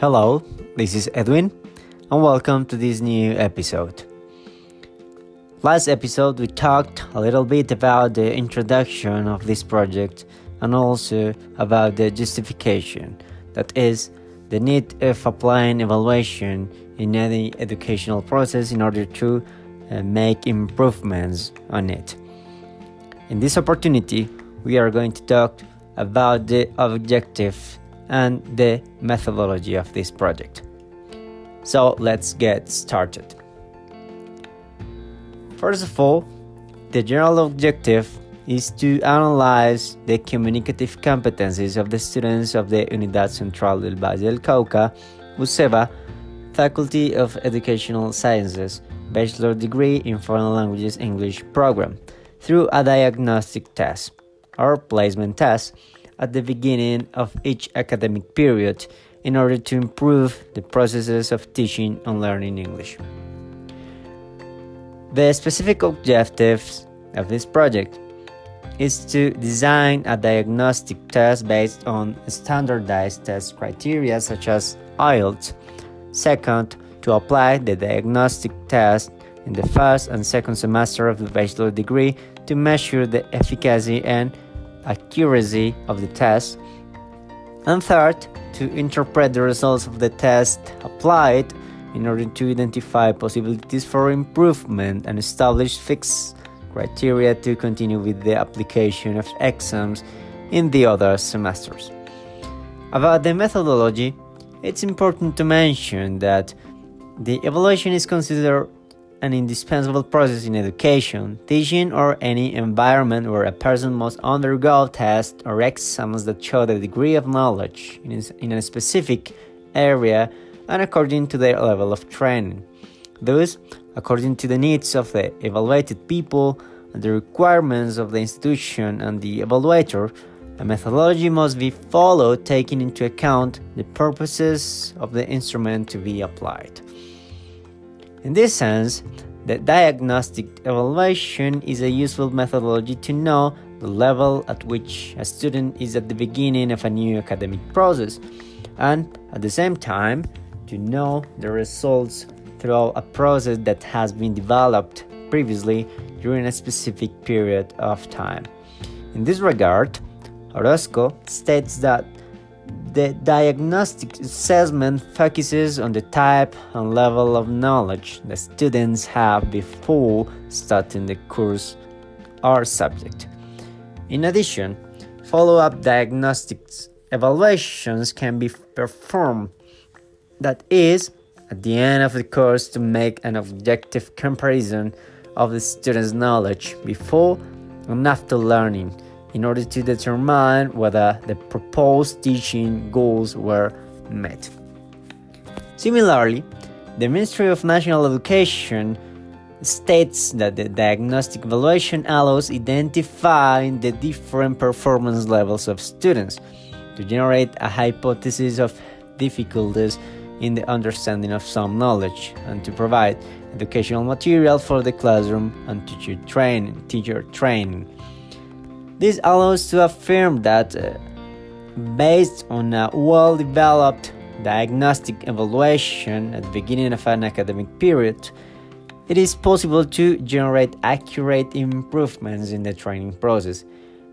Hello, this is Edwin, and welcome to this new episode. Last episode, we talked a little bit about the introduction of this project and also about the justification that is, the need of applying evaluation in any educational process in order to uh, make improvements on it. In this opportunity, we are going to talk about the objective and the methodology of this project. So let's get started. First of all, the general objective is to analyze the communicative competencies of the students of the Unidad Central del Valle del Cauca, UCEVA, Faculty of Educational Sciences, Bachelor Degree in Foreign Languages English program through a diagnostic test or placement test at the beginning of each academic period in order to improve the processes of teaching and learning English. The specific objectives of this project is to design a diagnostic test based on standardized test criteria such as IELTS. Second, to apply the diagnostic test in the first and second semester of the bachelor degree to measure the efficacy and accuracy of the test. And third, to interpret the results of the test applied in order to identify possibilities for improvement and establish fixed criteria to continue with the application of exams in the other semesters. About the methodology, it's important to mention that the evaluation is considered an indispensable process in education, teaching, or any environment where a person must undergo tests or exams that show the degree of knowledge in a specific area and according to their level of training. Thus, according to the needs of the evaluated people and the requirements of the institution and the evaluator, a methodology must be followed taking into account the purposes of the instrument to be applied. In this sense, the diagnostic evaluation is a useful methodology to know the level at which a student is at the beginning of a new academic process, and at the same time, to know the results through a process that has been developed previously during a specific period of time. In this regard, Orozco states that the diagnostic assessment focuses on the type and level of knowledge the students have before starting the course or subject. In addition, follow up diagnostics evaluations can be performed, that is, at the end of the course, to make an objective comparison of the student's knowledge before and after learning in order to determine whether the proposed teaching goals were met. Similarly, the Ministry of National Education states that the diagnostic evaluation allows identifying the different performance levels of students to generate a hypothesis of difficulties in the understanding of some knowledge and to provide educational material for the classroom and teacher training. Teacher training. This allows to affirm that, uh, based on a well developed diagnostic evaluation at the beginning of an academic period, it is possible to generate accurate improvements in the training process,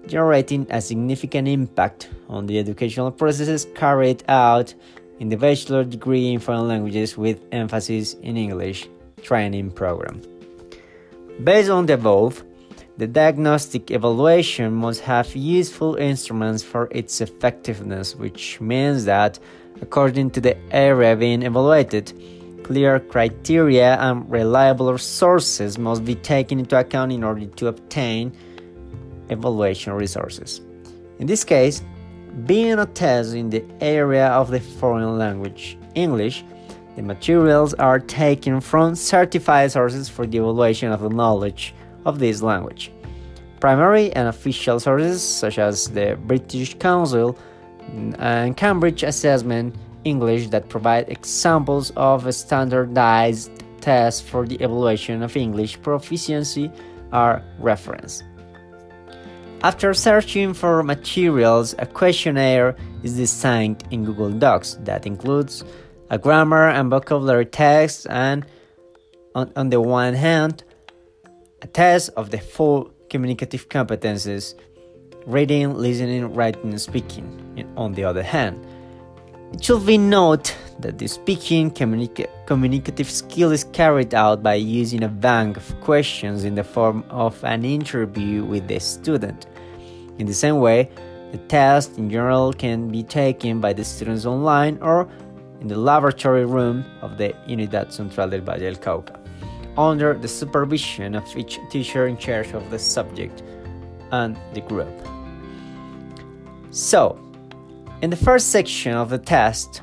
generating a significant impact on the educational processes carried out in the bachelor degree in foreign languages with emphasis in English training program. Based on the above, the diagnostic evaluation must have useful instruments for its effectiveness, which means that, according to the area being evaluated, clear criteria and reliable sources must be taken into account in order to obtain evaluation resources. In this case, being a test in the area of the foreign language, English, the materials are taken from certified sources for the evaluation of the knowledge of this language. Primary and official sources such as the British Council and Cambridge Assessment English that provide examples of standardized tests for the evaluation of English proficiency are referenced. After searching for materials, a questionnaire is designed in Google Docs that includes a grammar and vocabulary test and on, on the one hand a test of the four communicative competences reading, listening, writing, and speaking on the other hand. It should be noted that the speaking communica- communicative skill is carried out by using a bank of questions in the form of an interview with the student. In the same way, the test in general can be taken by the students online or in the laboratory room of the Unidad Central del Valle del Cauca, under the supervision of each teacher in charge of the subject and the group. So, in the first section of the test,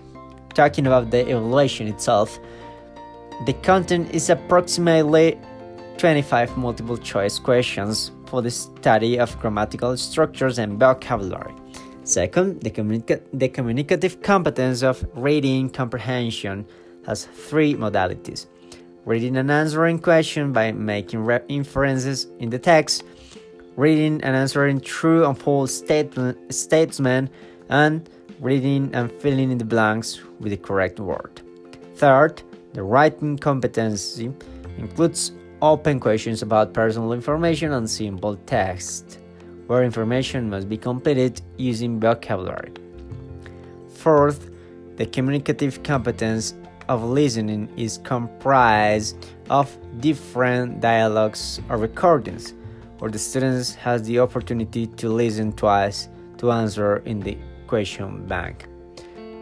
talking about the evaluation itself, the content is approximately 25 multiple choice questions for the study of grammatical structures and vocabulary. Second, the, communica- the communicative competence of reading comprehension has three modalities reading and answering question by making re- inferences in the text, reading and answering true and false statement, statements, and reading and filling in the blanks with the correct word. Third, the writing competency includes open questions about personal information and simple text, where information must be completed using vocabulary. Fourth, the communicative competence of listening is comprised of different dialogues or recordings, where the students has the opportunity to listen twice to answer in the question bank.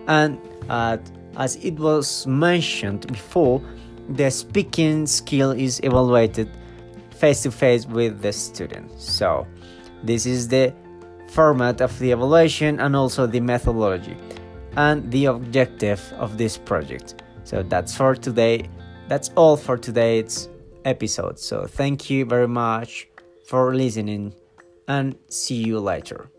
And uh, as it was mentioned before, the speaking skill is evaluated face to face with the student. So, this is the format of the evaluation and also the methodology and the objective of this project. So, that's for today. That's all for today's episode. So, thank you very much for listening and see you later.